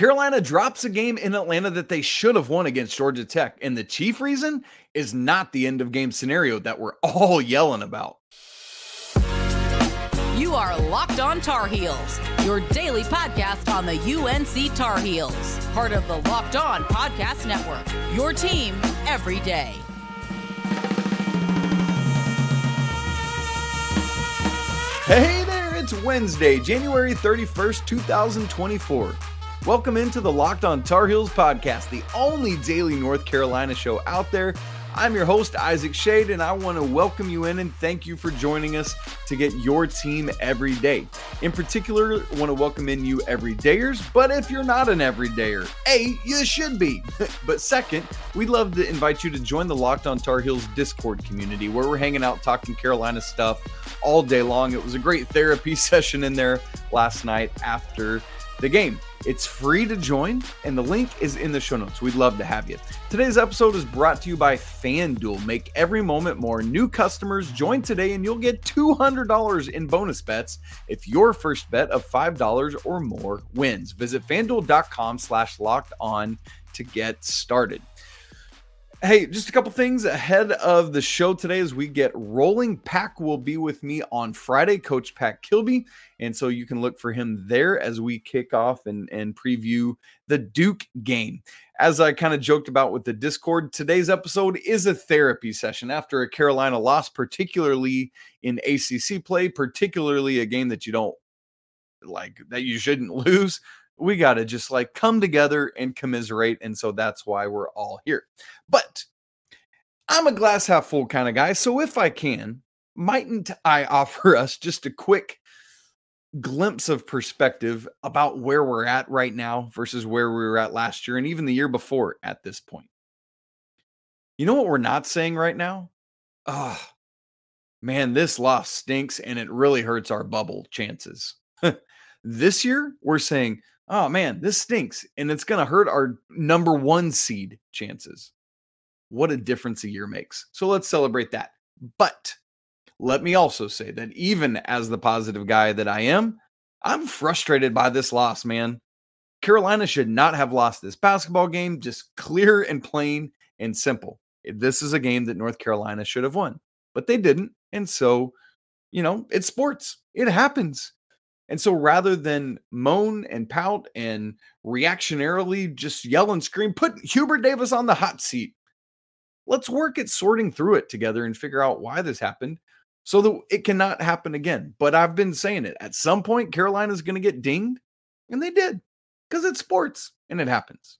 Carolina drops a game in Atlanta that they should have won against Georgia Tech. And the chief reason is not the end of game scenario that we're all yelling about. You are Locked On Tar Heels, your daily podcast on the UNC Tar Heels, part of the Locked On Podcast Network. Your team every day. Hey there, it's Wednesday, January 31st, 2024. Welcome into the Locked On Tar Heels podcast, the only daily North Carolina show out there. I'm your host, Isaac Schade, and I want to welcome you in and thank you for joining us to get your team every day. In particular, I want to welcome in you everydayers, but if you're not an everydayer, A, you should be. but second, we'd love to invite you to join the Locked On Tar Heels Discord community where we're hanging out talking Carolina stuff all day long. It was a great therapy session in there last night after the game. It's free to join, and the link is in the show notes. We'd love to have you. Today's episode is brought to you by FanDuel. Make every moment more. New customers join today, and you'll get $200 in bonus bets if your first bet of $5 or more wins. Visit fanduel.com slash locked on to get started. Hey, just a couple things ahead of the show today as we get rolling. Pack will be with me on Friday, Coach Pack Kilby. And so you can look for him there as we kick off and, and preview the Duke game. As I kind of joked about with the Discord, today's episode is a therapy session after a Carolina loss, particularly in ACC play, particularly a game that you don't like, that you shouldn't lose we got to just like come together and commiserate. And so that's why we're all here. But I'm a glass half full kind of guy. So if I can, mightn't I offer us just a quick glimpse of perspective about where we're at right now versus where we were at last year and even the year before at this point? You know what we're not saying right now? Oh, man, this loss stinks and it really hurts our bubble chances. this year, we're saying, oh man, this stinks and it's going to hurt our number one seed chances. What a difference a year makes. So let's celebrate that. But let me also say that even as the positive guy that I am, I'm frustrated by this loss, man. Carolina should not have lost this basketball game, just clear and plain and simple. This is a game that North Carolina should have won, but they didn't. And so, you know, it's sports, it happens. And so rather than moan and pout and reactionarily just yell and scream, put Hubert Davis on the hot seat. Let's work at sorting through it together and figure out why this happened so that it cannot happen again. But I've been saying it at some point, Carolina's going to get dinged, and they did because it's sports and it happens.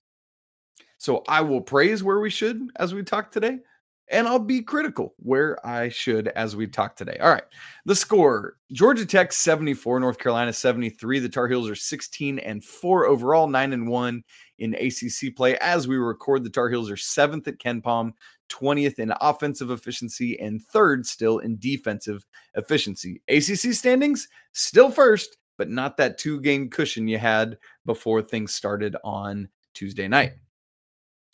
So I will praise where we should as we talk today and I'll be critical where I should as we talk today. All right. The score Georgia Tech 74, North Carolina 73. The Tar Heels are 16 and 4 overall, 9 and 1 in ACC play. As we record, the Tar Heels are seventh at KenPom, 20th in offensive efficiency, and third still in defensive efficiency. ACC standings still first, but not that two game cushion you had before things started on Tuesday night.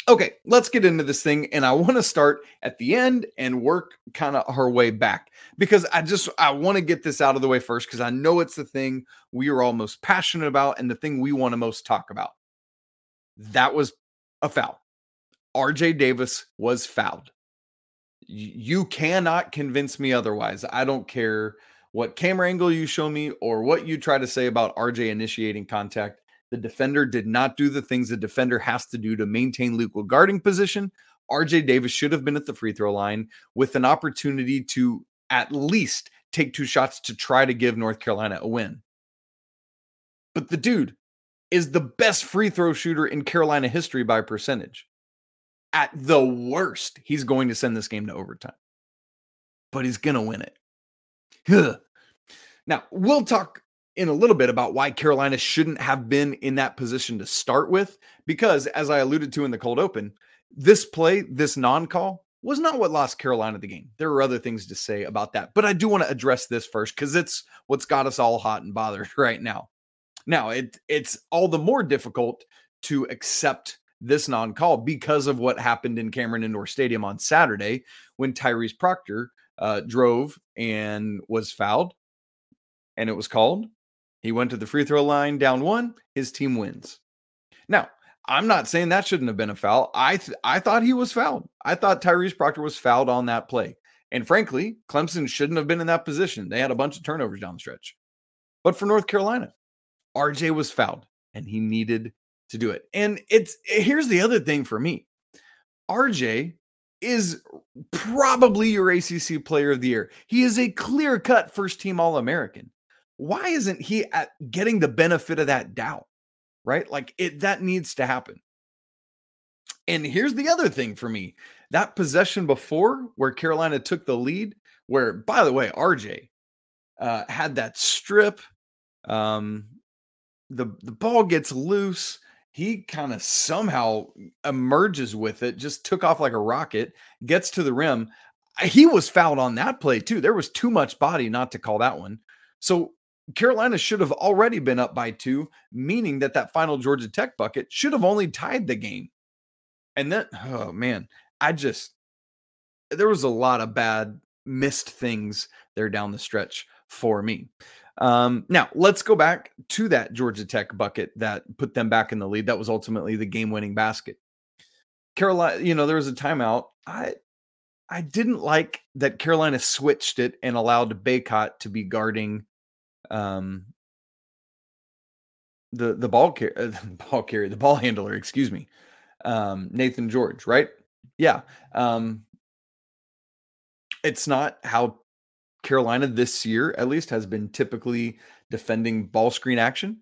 Okay, let's get into this thing. And I want to start at the end and work kind of our way back because I just I want to get this out of the way first because I know it's the thing we are all most passionate about and the thing we want to most talk about. That was a foul. RJ Davis was fouled. You cannot convince me otherwise. I don't care what camera angle you show me or what you try to say about RJ initiating contact. The defender did not do the things the defender has to do to maintain legal guarding position. RJ Davis should have been at the free throw line with an opportunity to at least take two shots to try to give North Carolina a win. But the dude is the best free throw shooter in Carolina history by percentage. At the worst, he's going to send this game to overtime, but he's going to win it. Now, we'll talk in a little bit about why Carolina shouldn't have been in that position to start with. Because, as I alluded to in the cold open, this play, this non call, was not what lost Carolina the game. There are other things to say about that. But I do want to address this first because it's what's got us all hot and bothered right now. Now, it, it's all the more difficult to accept this non call because of what happened in Cameron Indoor Stadium on Saturday when Tyrese Proctor uh, drove and was fouled and it was called he went to the free throw line down one, his team wins. Now, I'm not saying that shouldn't have been a foul. I th- I thought he was fouled. I thought Tyrese Proctor was fouled on that play. And frankly, Clemson shouldn't have been in that position. They had a bunch of turnovers down the stretch. But for North Carolina, RJ was fouled and he needed to do it. And it's eh, here's the other thing for me. RJ is probably your ACC player of the year. He is a clear-cut first team All-American. Why isn't he getting the benefit of that doubt? Right? Like it that needs to happen. And here's the other thing for me. That possession before where Carolina took the lead, where by the way, RJ uh, had that strip um, the the ball gets loose. He kind of somehow emerges with it, just took off like a rocket, gets to the rim. He was fouled on that play too. There was too much body not to call that one. So Carolina should have already been up by two, meaning that that final Georgia Tech bucket should have only tied the game. And then, oh man, I just, there was a lot of bad missed things there down the stretch for me. Um, now let's go back to that Georgia Tech bucket that put them back in the lead. That was ultimately the game-winning basket. Carolina, you know, there was a timeout. I I didn't like that Carolina switched it and allowed Bacot to be guarding um the the ball carrier, uh, ball carrier, the ball handler, excuse me, um, Naithan George, right? Yeah, um, it's not how Carolina this year, at least, has been typically defending ball screen action.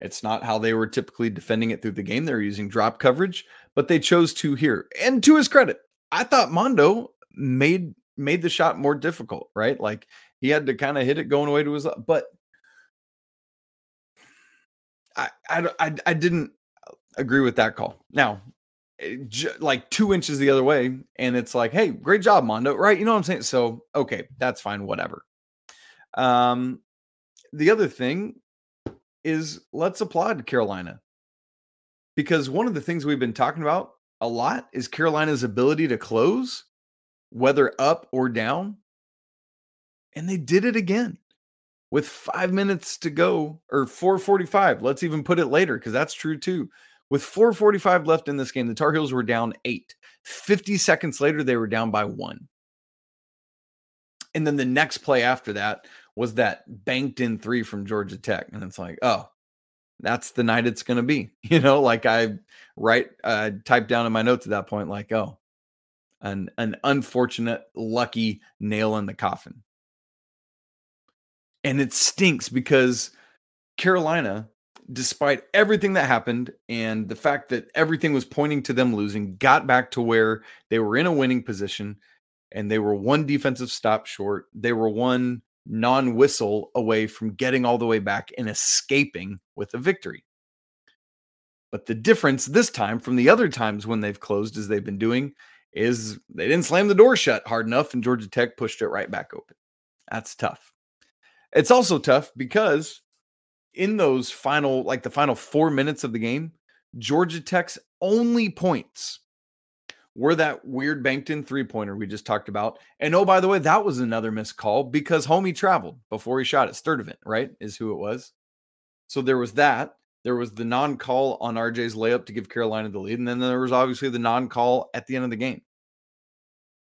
It's not how they were typically defending it through the game. They're using drop coverage, but they chose to here. And to his credit, I thought Mondo made made the shot more difficult, right? Like he had to kind of hit it going away to his but I, I I didn't agree with that call. Now, Eh, like two inches the other way and it's like hey great job mondo. Right you know what i'm saying? So okay that's fine whatever. Um the other thing is let's applaud carolina. Because one of the things we've been talking about a lot is carolina's ability to close whether up or down and they did it again with five minutes to go or 445 let's even put it later because that's true too with 445 left in this game, the Tar Heels were down eight. 50 seconds later, they were down by one. And then the next play after that was that banked in three from Georgia Tech. And it's like, oh, that's the night it's going to be. You know, like I write, uh, typed down in my notes at that point, like, oh, an, an unfortunate, lucky nail in the coffin. And it stinks because Carolina despite everything that happened and the fact that everything was pointing to them losing, got back to where they were in a winning position and they were one defensive stop short. They were one non whistle away from getting all the way back and escaping with a victory. But the difference this time from the other times when they've closed as they've been doing is they didn't slam the door shut hard enough and Georgia Tech pushed it right back open. That's tough. It's also tough because in those final, like the final four minutes of the game, Georgia Tech's only points were that weird banked in three pointer we just talked about. And oh, by the way, that was another missed call because homie traveled before he shot it. Sturdivant, right? Is who it was. So there was that. There was the non call on RJ's layup to give Carolina the lead. And then there was obviously the non call at the end of the game.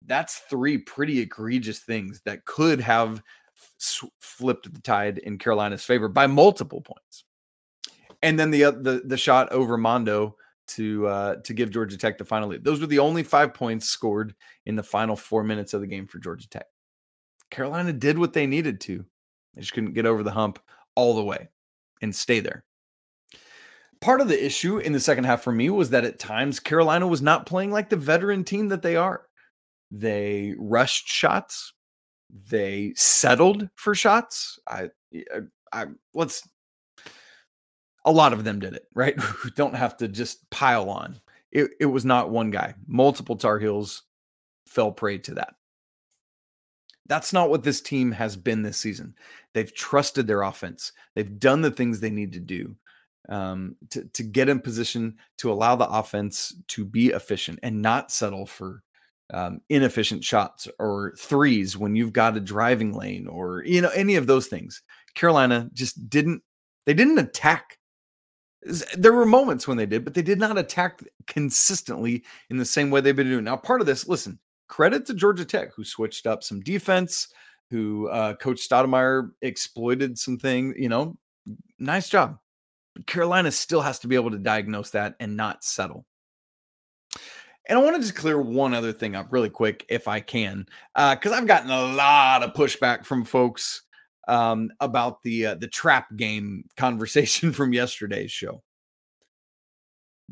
That's three pretty egregious things that could have flipped the tide in Carolina's favor by multiple points. And then the uh, the the shot over Mondo to uh, to give Georgia Tech the final lead. Those were the only five points scored in the final four minutes of the game for Georgia Tech. Carolina did what they needed to. They just couldn't get over the hump all the way and stay there. Part of the issue in the second half for me was that at times Carolina was not playing like the veteran team that they are. They rushed shots, they settled for shots. I, uh, I, let's. A lot of them did it, right? Don't have to just pile on. It, it was not one guy. Multiple Tar Heels fell prey to that. That's not what this team has been this season. They've trusted their offense. They've done the things they need to do um, to, to get in position to allow the offense to be efficient and not settle for um, inefficient shots or threes when you've got a driving lane or you know any of those things. Carolina just didn't they didn't attack There were moments when they did, but they did not attack consistently in the same way they've been doing. Now, part of this, listen, credit to Georgia Tech, who switched up some defense, who uh, Coach Stoudamire exploited some things. You know, nice job. Carolina still has to be able to diagnose that and not settle. And I want to just clear one other thing up really quick, if I can, because uh, I've gotten a lot of pushback from folks um, about the uh, the trap game conversation from yesterday's show.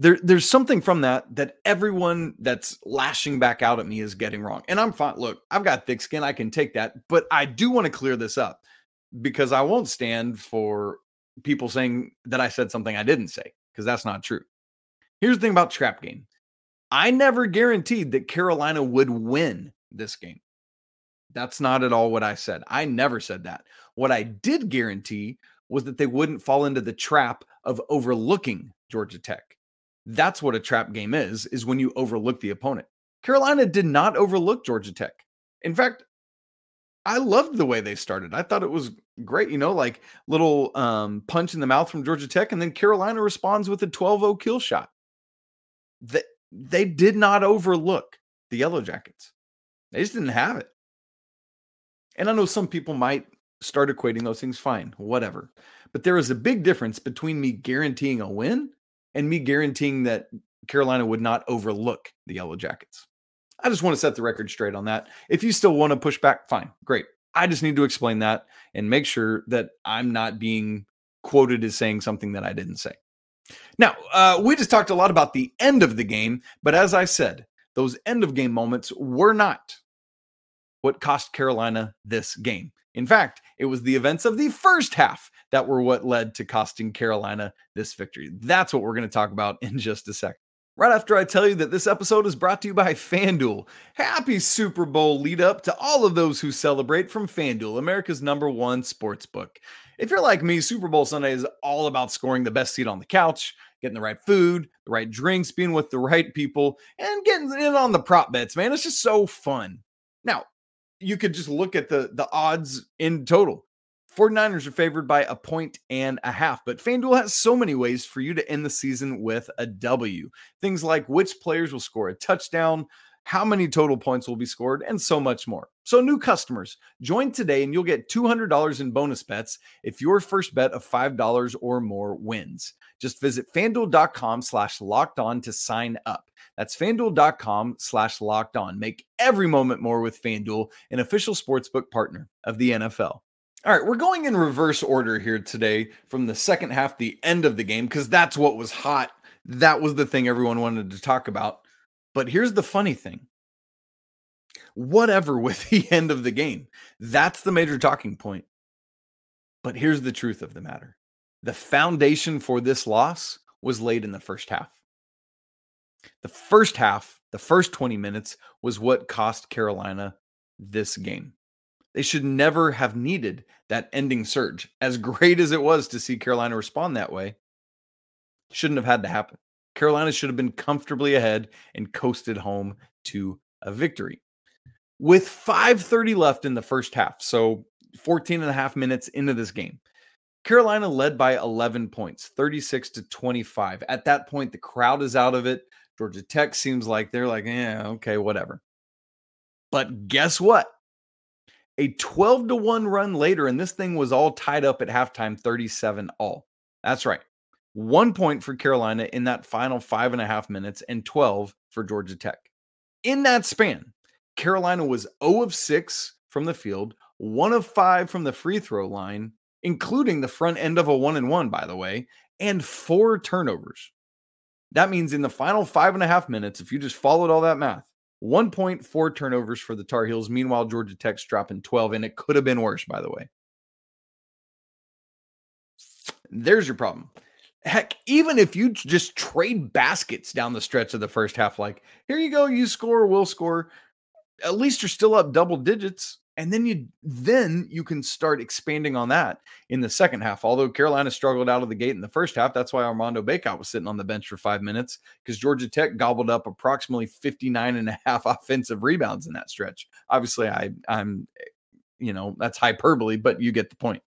There, there's something from that that everyone that's lashing back out at me is getting wrong. And I'm fine. Look, I've got thick skin. I can take that. But I do want to clear this up because I won't stand for people saying that I said something I didn't say because that's not true. Here's the thing about trap game I never guaranteed that Carolina would win this game. That's not at all what I said. I never said that. What I did guarantee was that they wouldn't fall into the trap of overlooking Georgia Tech. That's what a trap game is, is when you overlook the opponent. Carolina did not overlook Georgia Tech. In fact, I loved the way they started. I thought it was great, you know, like little um, punch in the mouth from Georgia Tech, and then Carolina responds with a 12-0 kill shot. They, they did not overlook the Yellow Jackets. They just didn't have it. And I know some people might start equating those things, fine, whatever. But there is a big difference between me guaranteeing a win and me guaranteeing that Carolina would not overlook the Yellow Jackets. I just want to set the record straight on that. If you still want to push back, fine, great. I just need to explain that and make sure that I'm not being quoted as saying something that I didn't say. Now, uh, we just talked a lot about the end of the game, but as I said, those end of game moments were not what cost Carolina this game. In fact, it was the events of the first half that were what led to costing Carolina this victory. That's what we're going to talk about in just a second. Right after I tell you that this episode is brought to you by FanDuel. Happy Super Bowl lead up to all of those who celebrate from FanDuel, America's number one sports book. If you're like me, Super Bowl Sunday is all about scoring the best seat on the couch, getting the right food, the right drinks, being with the right people, and getting in on the prop bets, man. It's just so fun. Now, you could just look at the the odds in total. 49ers are favored by a point and a half, but FanDuel has so many ways for you to end the season with a W. Things like which players will score a touchdown, how many total points will be scored, and so much more. So, new customers, join today and you'll get $200 in bonus bets if your first bet of $5 or more wins. Just visit fanduel.com slash locked on to sign up. That's fanduel.com slash locked on. Make every moment more with Fanduel, an official sportsbook partner of the NFL. All right, we're going in reverse order here today from the second half, the end of the game, because that's what was hot. That was the thing everyone wanted to talk about. But here's the funny thing whatever with the end of the game, that's the major talking point. But here's the truth of the matter the foundation for this loss was laid in the first half. The first half, the first 20 minutes, was what cost Carolina this game. They should never have needed that ending surge. As great as it was to see Carolina respond that way, shouldn't have had to happen. Carolina should have been comfortably ahead and coasted home to a victory. With 5:30 left in the first half, so 14 and a half minutes into this game, Carolina led by 11 points, 36 to 25. At that point, the crowd is out of it. Georgia Tech seems like they're like, yeah, okay, whatever. But guess what? A 12 to 1 run later, and this thing was all tied up at halftime, 37 all. That's right. One point for Carolina in that final five and a half minutes, and 12 for Georgia Tech. In that span, Carolina was 0 of 6 from the field, 1 of 5 from the free throw line, including the front end of a one and one, by the way, and four turnovers. That means in the final five and a half minutes, if you just followed all that math, 1.4 turnovers for the Tar Heels. Meanwhile, Georgia Tech's dropping 12, and it could have been worse, by the way. There's your problem. Heck, even if you just trade baskets down the stretch of the first half, like, here you go, you score, we'll score, at least you're still up double digits and then you then you can start expanding on that in the second half. Although Carolina struggled out of the gate in the first half, that's why Armando Bacot was sitting on the bench for five minutes because Georgia Tech gobbled up approximately 59 and a half offensive rebounds in that stretch. Obviously, I I'm eh, you know that's hyperbole, but you get the point.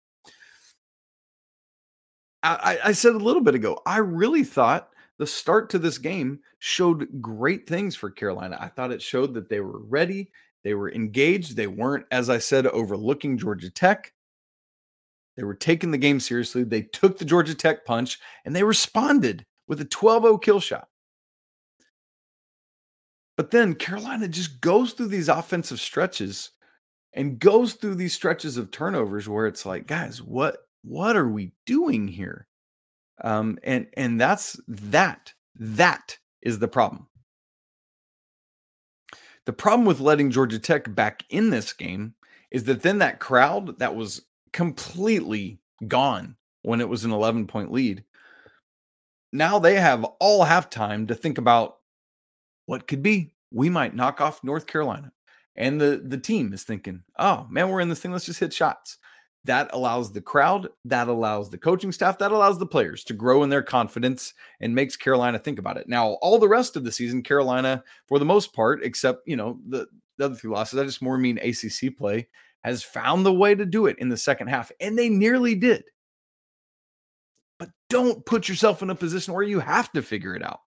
I, I said a little bit ago, I really thought the start to this game showed great things for Carolina. I thought it showed that they were ready, they were engaged, they weren't, as I said, overlooking Georgia Tech. They were taking the game seriously. They took the Georgia Tech punch and they responded with a 12 0 kill shot. But then Carolina just goes through these offensive stretches and goes through these stretches of turnovers where it's like, guys, what what are we doing here? Um, and and that's that that is the problem. The problem with letting Georgia Tech back in this game is that then that crowd that was completely gone when it was an 11 point lead. Now they have all halftime to think about what could be. We might knock off North Carolina. And the the team is thinking, "Oh, man, we're in this thing. Let's just hit shots." That allows the crowd, that allows the coaching staff, that allows the players to grow in their confidence and makes Carolina think about it. Now, all the rest of the season, Carolina, for the most part, except, you know, the, the other three losses, I just more mean ACC play, has found the way to do it in the second half, and they nearly did. But don't put yourself in a position where you have to figure it out.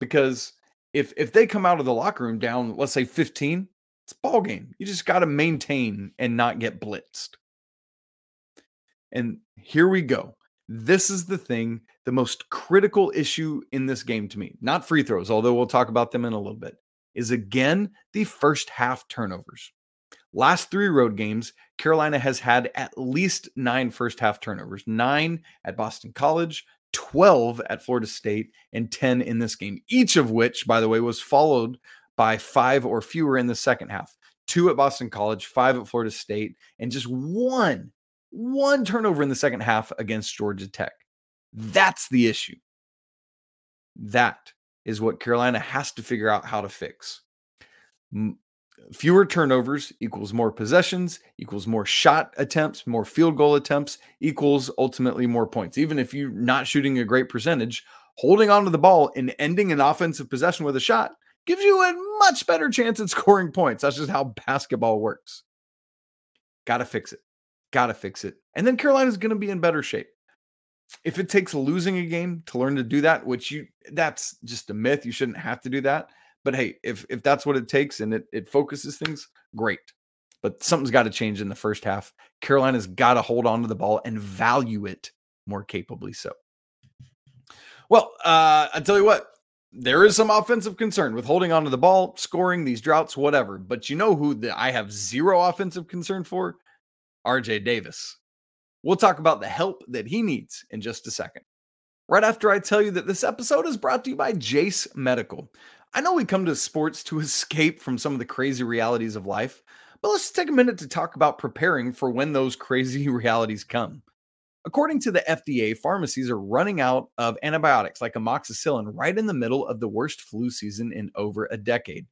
Because if if they come out of the locker room down, let's say 15, it's a ball game. You just got to maintain and not get blitzed. And here we go. This is the thing, the most critical issue in this game to me. Not free throws, although we'll talk about them in a little bit. Is again the first half turnovers. Last three road games, Carolina has had at least nine first half turnovers, nine at Boston College, 12 at Florida State, and 10 in this game, each of which, by the way, was followed by five or fewer in the second half. Two at Boston College, five at Florida State, and just one, one turnover in the second half against Georgia Tech. That's the issue. That is what Carolina has to figure out how to fix. Fewer turnovers equals more possessions, equals more shot attempts, more field goal attempts, equals ultimately more points. Even if you're not shooting a great percentage, holding onto the ball and ending an offensive possession with a shot gives you a much better chance at scoring points. That's just how basketball works. Got to fix it. Got to fix it. And then Carolina's going to be in better shape. If it takes losing a game to learn to do that, which you that's just a myth, you shouldn't have to do that. But hey, if if that's what it takes and it it focuses things, great. But something's got to change in the first half. Carolina's got to hold on to the ball and value it more capably so. Well, uh, I tell you what, there is some offensive concern with holding on to the ball, scoring these droughts, whatever. But you know who the, I have zero offensive concern for? RJ Davis. We'll talk about the help that he needs in just a second. Right after I tell you that this episode is brought to you by Jase Medical. I know we come to sports to escape from some of the crazy realities of life, but let's take a minute to talk about preparing for when those crazy realities come. According to the FDA, pharmacies are running out of antibiotics like amoxicillin right in the middle of the worst flu season in over a decade.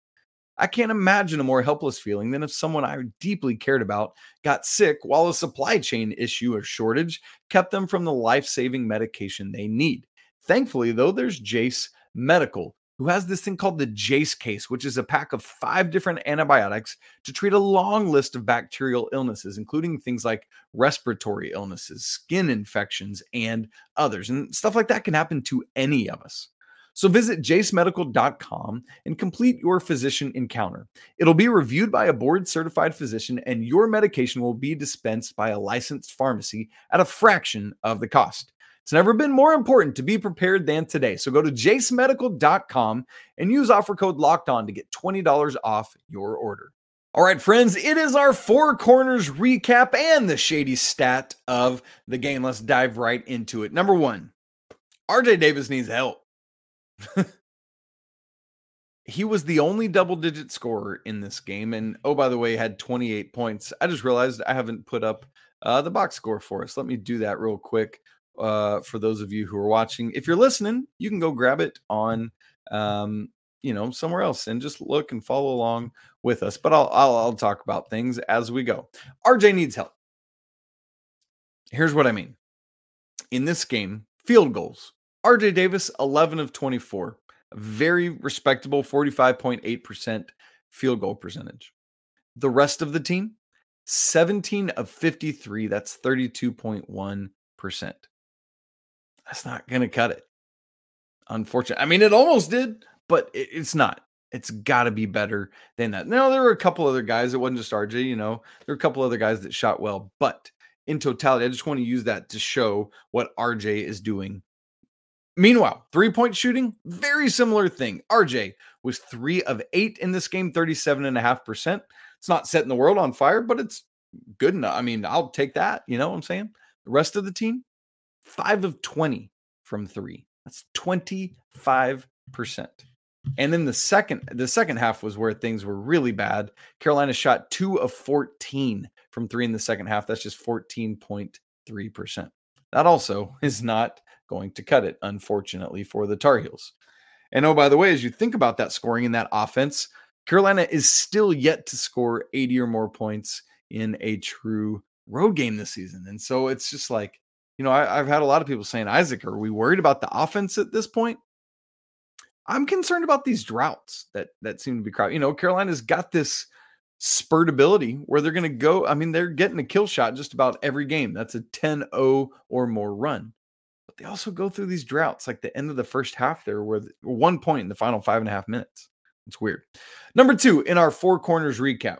I can't imagine a more helpless feeling than if someone I deeply cared about got sick while a supply chain issue or shortage kept them from the life saving medication they need. Thankfully, though, there's Jase Medical, who has this thing called the Jase case, which is a pack of five different antibiotics to treat a long list of bacterial illnesses, including things like respiratory illnesses, skin infections, and others. And stuff like that can happen to any of us. So visit jasemedical.com and complete your physician encounter. It'll be reviewed by a board certified physician, and your medication will be dispensed by a licensed pharmacy at a fraction of the cost. It's never been more important to be prepared than today. So go to jasemedical.com and use offer code locked on to get $20 off your order. All right, friends, it is our four corners recap and the shady stat of the game. Let's dive right into it. Number one, RJ Davis needs help. he was the only double digit scorer in this game. And oh, by the way, had 28 points. I just realized I haven't put up uh, the box score for us. Let me do that real quick uh, for those of you who are watching. If you're listening, you can go grab it on, um, you know, somewhere else and just look and follow along with us. But I'll, I'll, I'll talk about things as we go. RJ needs help. Here's what I mean. In this game, field goals. RJ Davis, 11 of 24, very respectable 45.8% field goal percentage. The rest of the team, 17 of 53, that's 32.1 That's not going to cut it. Unfortunately. I mean, it almost did, but it, it's not. It's got to be better than that. Now, there were a couple other guys. It wasn't just RJ, you know, there were a couple other guys that shot well, but in totality, I just want to use that to show what RJ is doing. Meanwhile, three point shooting, very similar thing. RJ was three of eight in this game, 37.5%. It's not setting the world on fire, but it's good enough. I mean, I'll take that. You know what I'm saying? The rest of the team, five of 20 from three. That's 25%. And then the second, the second half was where things were really bad. Carolina shot two of 14 from three in the second half. That's just 14.3%. That also is not going to cut it, unfortunately, for the Tar Heels. And oh, by the way, as you think about that scoring in that offense, Carolina is still yet to score 80 or more points in a true road game this season. And so it's just like, you know, I, have had a lot of people saying, Isaac, are we worried about the offense at this point? I'm concerned about these droughts that that seem to be crowded. You know, Carolina's got this spurt ability where they're going to go. I mean, they're getting a kill shot just about every game. That's a 10 0 or more run. But they also go through these droughts, like the end of the first half there, where one point in the final five and a half minutes. It's weird. Number two, in our four corners recap,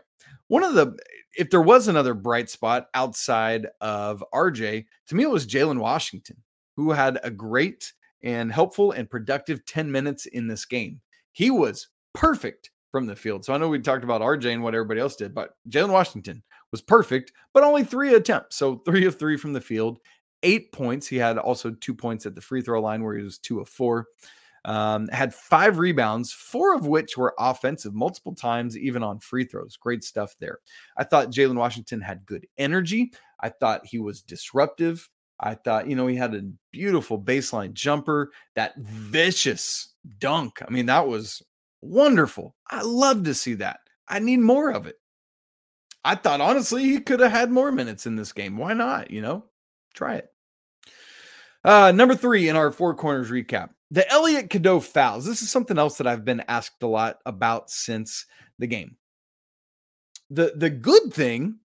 one of the, if there was another bright spot outside of RJ, to me, it was Jalen Washington, who had a great and helpful and productive 10 minutes in this game. He was perfect from the field. So I know we talked about RJ and what everybody else did, but Jalen Washington was perfect, but only three attempts. So three of three from the field, eight points. He had also two points at the free throw line where he was two of four. Um, had five rebounds, four of which were offensive, multiple times, even on free throws. Great stuff there. I thought Jalen Washington had good energy. I thought he was disruptive. I thought, you know, he had a beautiful baseline jumper, that vicious dunk. I mean, that was wonderful. I love to see that. I need more of it. I thought, honestly, he could have had more minutes in this game. Why not? You know, try it. Uh, number three in our four corners recap the Elliot Cadeau fouls. This is something else that I've been asked a lot about since the game. The the good thing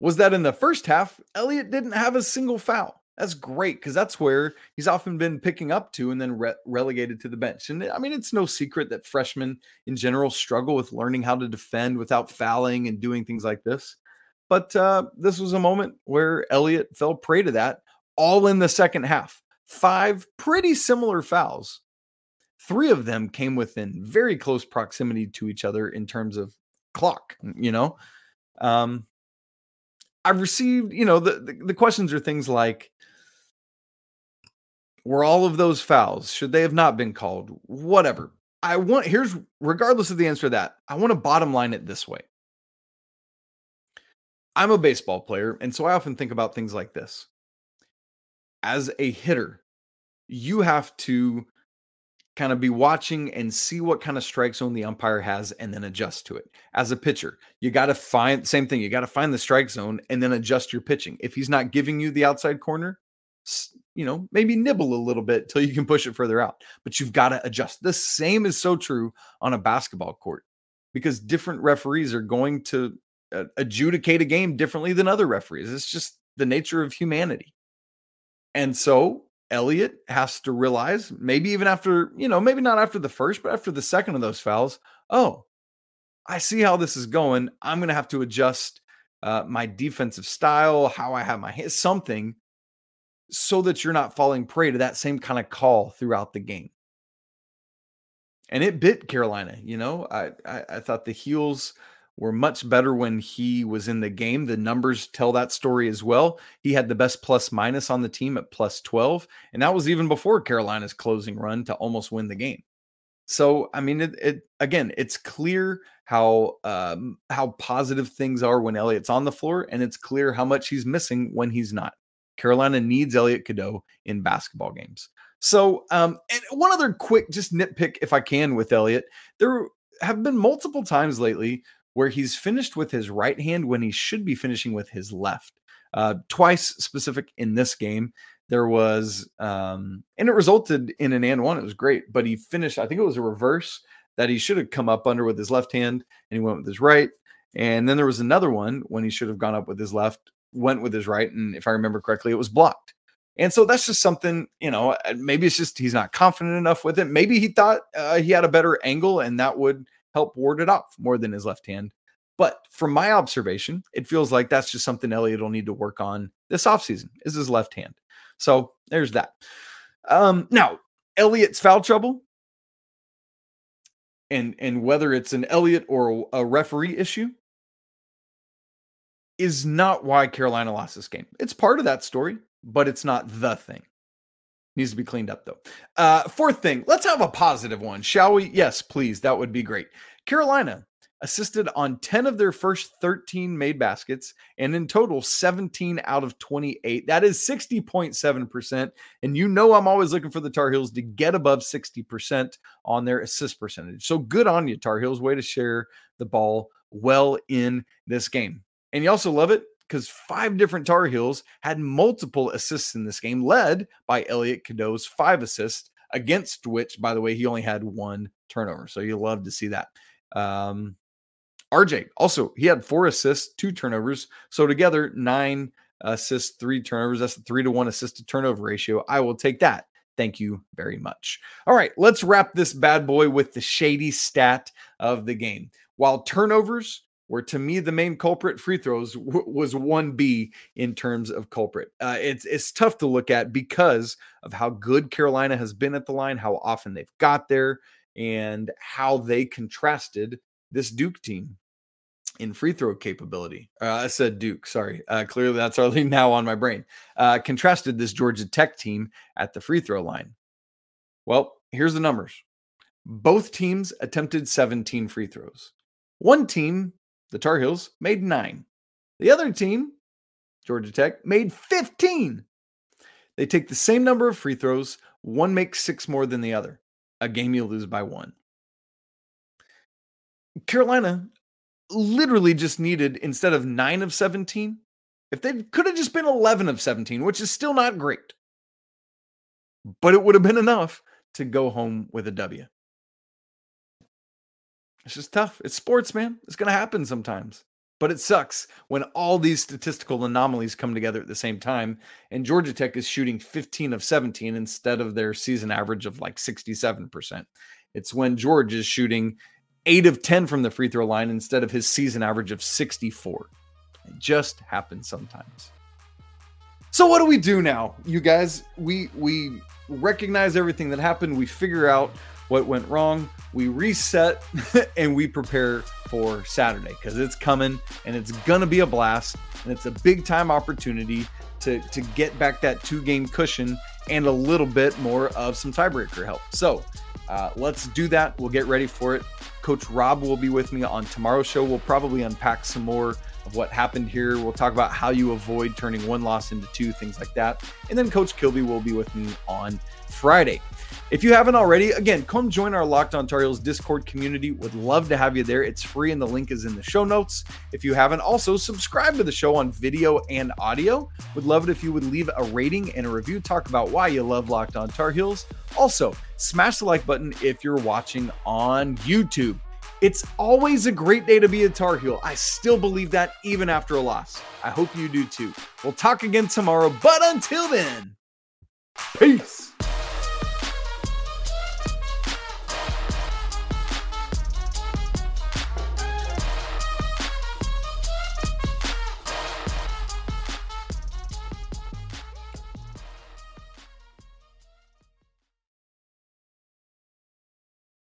was that in the first half, Elliot didn't have a single foul. That's great because that's where he's often been picking up to and then re- relegated to the bench. And I mean, it's no secret that freshmen in general struggle with learning how to defend without fouling and doing things like this. But uh, this was a moment where Elliot fell prey to that all in the second half five pretty similar fouls. Three of them came within very close proximity to each other in terms of clock, you know. Um, I've received, you know, the, the, the questions are things like were all of those fouls should they have not been called? Whatever. I want here's regardless of the answer to that, I want to bottom line it this way. I'm a baseball player, and so I often think about things like this as a hitter, you have to kind of be watching and see what kind of strike zone the umpire has and then adjust to it. As a pitcher, you got to find the same thing, you got to find the strike zone and then adjust your pitching. If he's not giving you the outside corner, you know, maybe nibble a little bit till you can push it further out. But you've got to adjust. The same is so true on a basketball court because different referees are going to uh, adjudicate a game differently than other referees. It's just the nature of humanity. And so Elliot has to realize, maybe even after, you know, maybe not after the first, but after the second of those fouls, oh, I see how this is going. I'm going to have to adjust uh, my defensive style, how I have my something so that you're not falling prey to that same kind of call throughout the game. And it bit Carolina, you know. I, I, I thought the heels were much better when he was in the game. The numbers tell that story as well. He had the best plus minus on the team at plus 12, and that was even before Carolina's closing run to almost win the game. So, I mean, it, it again, it's clear how um, how positive things are when Elliot's on the floor, and it's clear how much he's missing when he's not. Carolina needs Elliot Cadeau in basketball games. So, um, and one other quick, just nitpick if I can with Elliot, there have been multiple times lately where he's finished with his right hand when he should be finishing with his left. Uh, twice specific in this game. There was, um, and it resulted in an and one. It was great, but he finished, I think it was a reverse that he should have come up under with his left hand and he went with his right. And then there was another one when he should have gone up with his left, went with his right. And if I remember correctly, it was blocked. And so that's just something, you know, uh, maybe it's just he's not confident enough with it. Maybe he thought uh, he had a better angle and that would help ward it off more than his left hand. But from my observation, it feels like that's just something Elliot will need to work on this offseason is his left hand. So there's that. Um, now, Elliot's foul trouble and and whether it's an Elliott or a referee issue is not why Carolina lost this game. It's part of that story, but it's not the thing. Needs to be cleaned up though. Uh, fourth thing, let's have a positive one, shall we? Yes, please. That would be great. Carolina assisted on 10 of their first 13 made baskets, and in total, 17 out of 28. That is 60.7%. And you know, I'm always looking for the Tar Heels to get above 60% on their assist percentage. So good on you, Tar Heels. Way to share the ball well in this game. And you also love it because five different Tar Heels had multiple assists in this game, led by Elliot Cadeau's five assists, against which, by the way, he only had one turnover. So you love to see that. Um, RJ also he had four assists, two turnovers. So together, nine assists, three turnovers. That's a three to one assist to turnover ratio. I will take that. Thank you very much. All right, let's wrap this bad boy with the shady stat of the game. While turnovers were to me the main culprit, free throws w- was 1B in terms of culprit. Uh, it's, it's tough to look at because of how good Carolina has been at the line, how often they've got there, and how they contrasted this Duke team in free throw capability. Uh, I said Duke, sorry. Uh, clearly, that's already now on my brain. Uh, contrasted this Georgia Tech team at the free throw line. Well, here's the numbers both teams attempted 17 free throws. One team, the Tar Heels, made nine. The other team, Georgia Tech, made 15. They take the same number of free throws, one makes six more than the other. A game you lose by one. Carolina literally just needed instead of 9 of 17 if they could have just been 11 of 17 which is still not great but it would have been enough to go home with a w it's just tough it's sports man it's going to happen sometimes but it sucks when all these statistical anomalies come together at the same time and georgia tech is shooting 15 of 17 instead of their season average of like 67% it's when george is shooting eight of 10 from the free throw line instead of his season average of 64. It just happens sometimes. So what do we do now? You guys, we we recognize everything that happened, we figure out what went wrong, we reset and we prepare for Saturday cuz it's coming and it's going to be a blast and it's a big time opportunity to to get back that two game cushion and a little bit more of some tiebreaker help. So, uh, let's do that. We'll get ready for it. Coach Rob will be with me on tomorrow's show. We'll probably unpack some more of what happened here. We'll talk about how you avoid turning one loss into two, things like that. And then Coach Kilby will be with me on Friday. If you haven't already, again, come join our Locked On Tar Heels Discord community. Would love to have you there. It's free and the link is in the show notes. If you haven't, also subscribe to the show on video and audio. Would love it if you would leave a rating and a review. Talk about why you love Locked On Tar Heels. Also, smash the like button if you're watching on YouTube. It's always a great day to be a Tar Heel. I still believe that even after a loss. I hope you do too. We'll talk again tomorrow, but until then, peace.